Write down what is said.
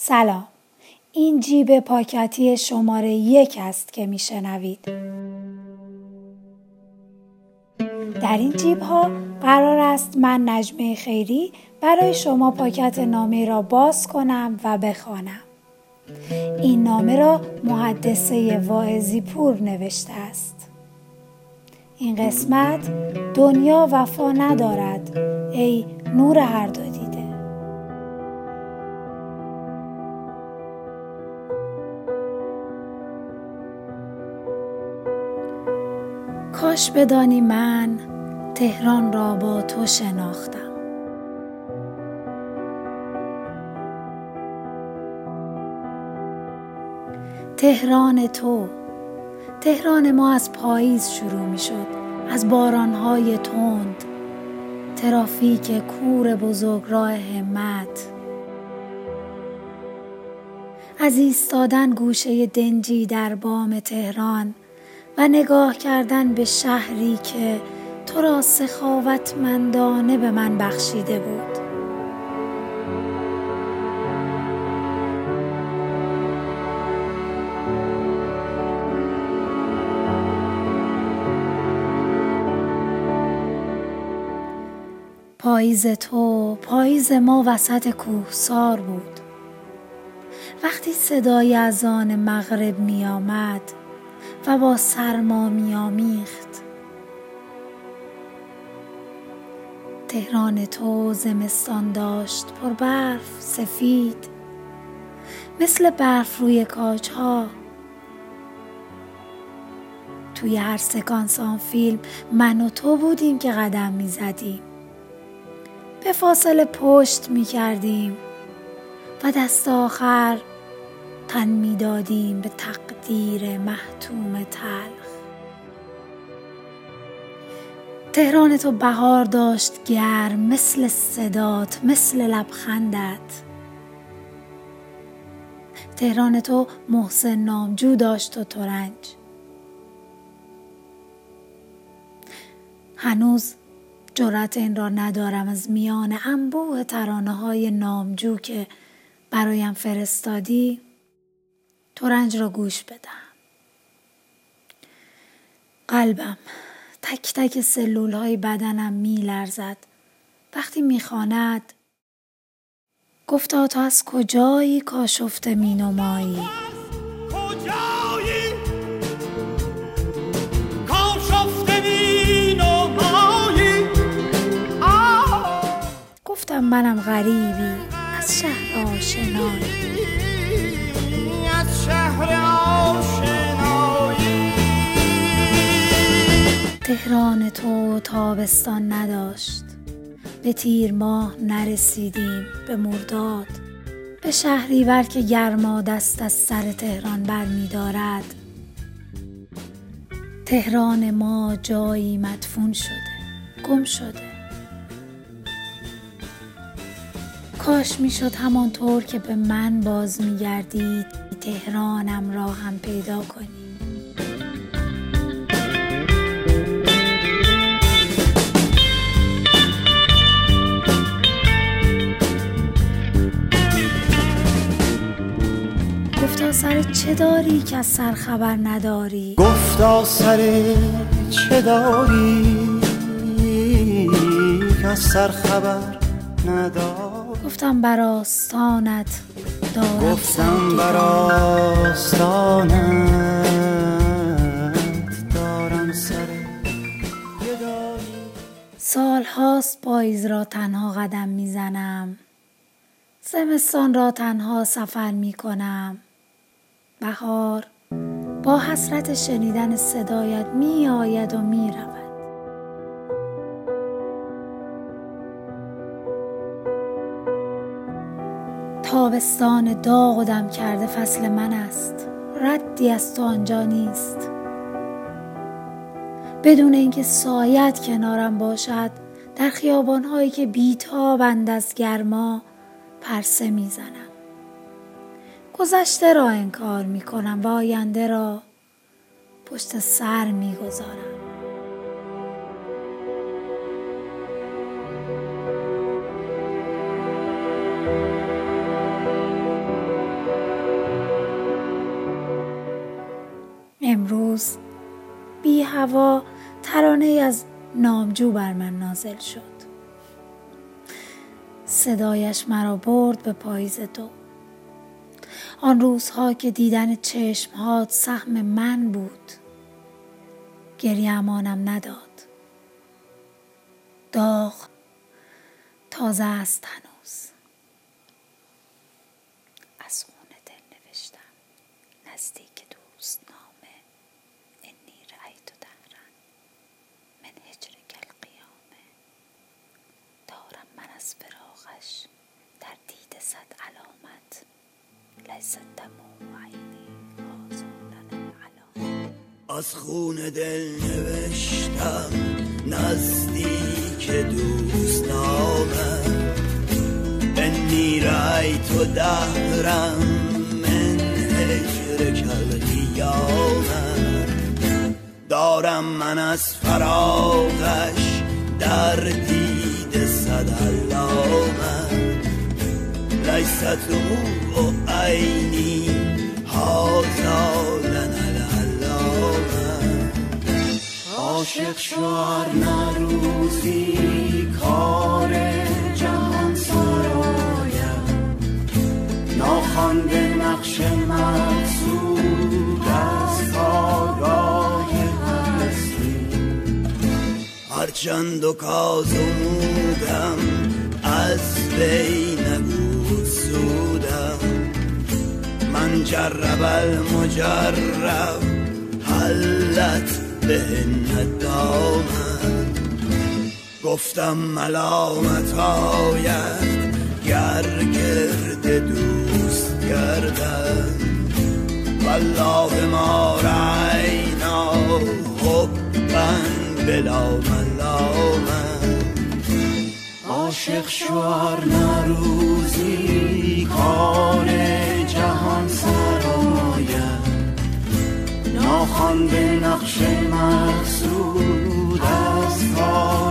سلام. این جیب پاکتی شماره یک است که میشنوید. در این جیب ها قرار است من نجمه خیری برای شما پاکت نامه را باز کنم و بخوانم. این نامه را محدثه واعظی پور نوشته است. این قسمت دنیا وفا ندارد ای نور هر دو کاش بدانی من تهران را با تو شناختم. تهران تو تهران ما از پاییز شروع می شد از بارانهای تند ترافیک کور بزرگ راه همت. از ایستادن گوشه دنجی در بام تهران و نگاه کردن به شهری که تو را سخاوتمندانه به من بخشیده بود. پاییز تو پاییز ما وسط کوهسار بود. وقتی صدای از آن مغرب می آمد و با سرما می آمیخت. تهران تو زمستان داشت پر برف سفید مثل برف روی کاج ها توی هر سکانس آن فیلم من و تو بودیم که قدم می زدیم به فاصله پشت می کردیم و دست آخر تن می دادیم به تقدیر محتوم تلخ. تهران تو بهار داشت گرم مثل صدات مثل لبخندت. تهران تو محسن نامجو داشت و ترنج. هنوز جرأت این را ندارم از میان انبوه ترانه های نامجو که برایم فرستادی. ترنج را گوش بدم. قلبم تک تک سلول های بدنم می لرزد وقتی می خاند گفتا تو از کجایی کاشفته می نمایی گفتم منم غریبی از شهر آشنایی. تهران تو تابستان نداشت. به تیر ماه نرسیدیم به مرداد. به شهریور که گرما دست از سر تهران بر می دارد. تهران ما جایی مدفون شده گم شده. کاش می‌شد همانطور که به من باز میگردید تهرانم را هم پیدا کنی گفتا سر چه داری که از سر خبر نداری؟ گفتا سر چه داری که از سر خبر نداری؟ گفتم بر آستانت دارم گفتم بر آستانت دارم سر سال هاست پاییز را تنها قدم می‌زنم. زمستان را تنها سفر می کنم بهار با حسرت شنیدن صدایت می آید و می رود تابستان داغ و دم کرده فصل من است. ردی از تو آنجا نیست. بدون اینکه سایت کنارم باشد در خیابانهایی که بیتابند از گرما پرسه می‌زنم. گذشته را انکار می کنم و آینده را پشت سر می گذارم. امروز بی هوا ترانه از نامجو بر من نازل شد صدایش مرا برد به پاییز دو آن روزها که دیدن چشمهات سهم من بود. گریه امانم نداد. داغ تازه است هنوز. از خون دل نوشتم نزدیک دوست نامه انی رأیت دهرا من هجرک القیامه دارم من از فراغش در دید صد علامت لیس دموع عینی آزارن العلامه از خون دل نوشتم نزدیک دوستانم. انی رأیت دهرم من هجر القیامه دارم من از فراغش در دید صد علامه لیست دموع عینی هازا لنا العلامه عاشق شوار نروزی کار جهان سرایم ناخوانده نقش مقصود از آگاه هستی. هرچند و کازمودم از بین سودم من جرب المجرب. حلت به ندامت گفتم ملامت آید. گر گرد دوست گردن والله ما رعینا حبا بلا ملامت عاشق شوار نروزی کار مانده نقش مقصود از کار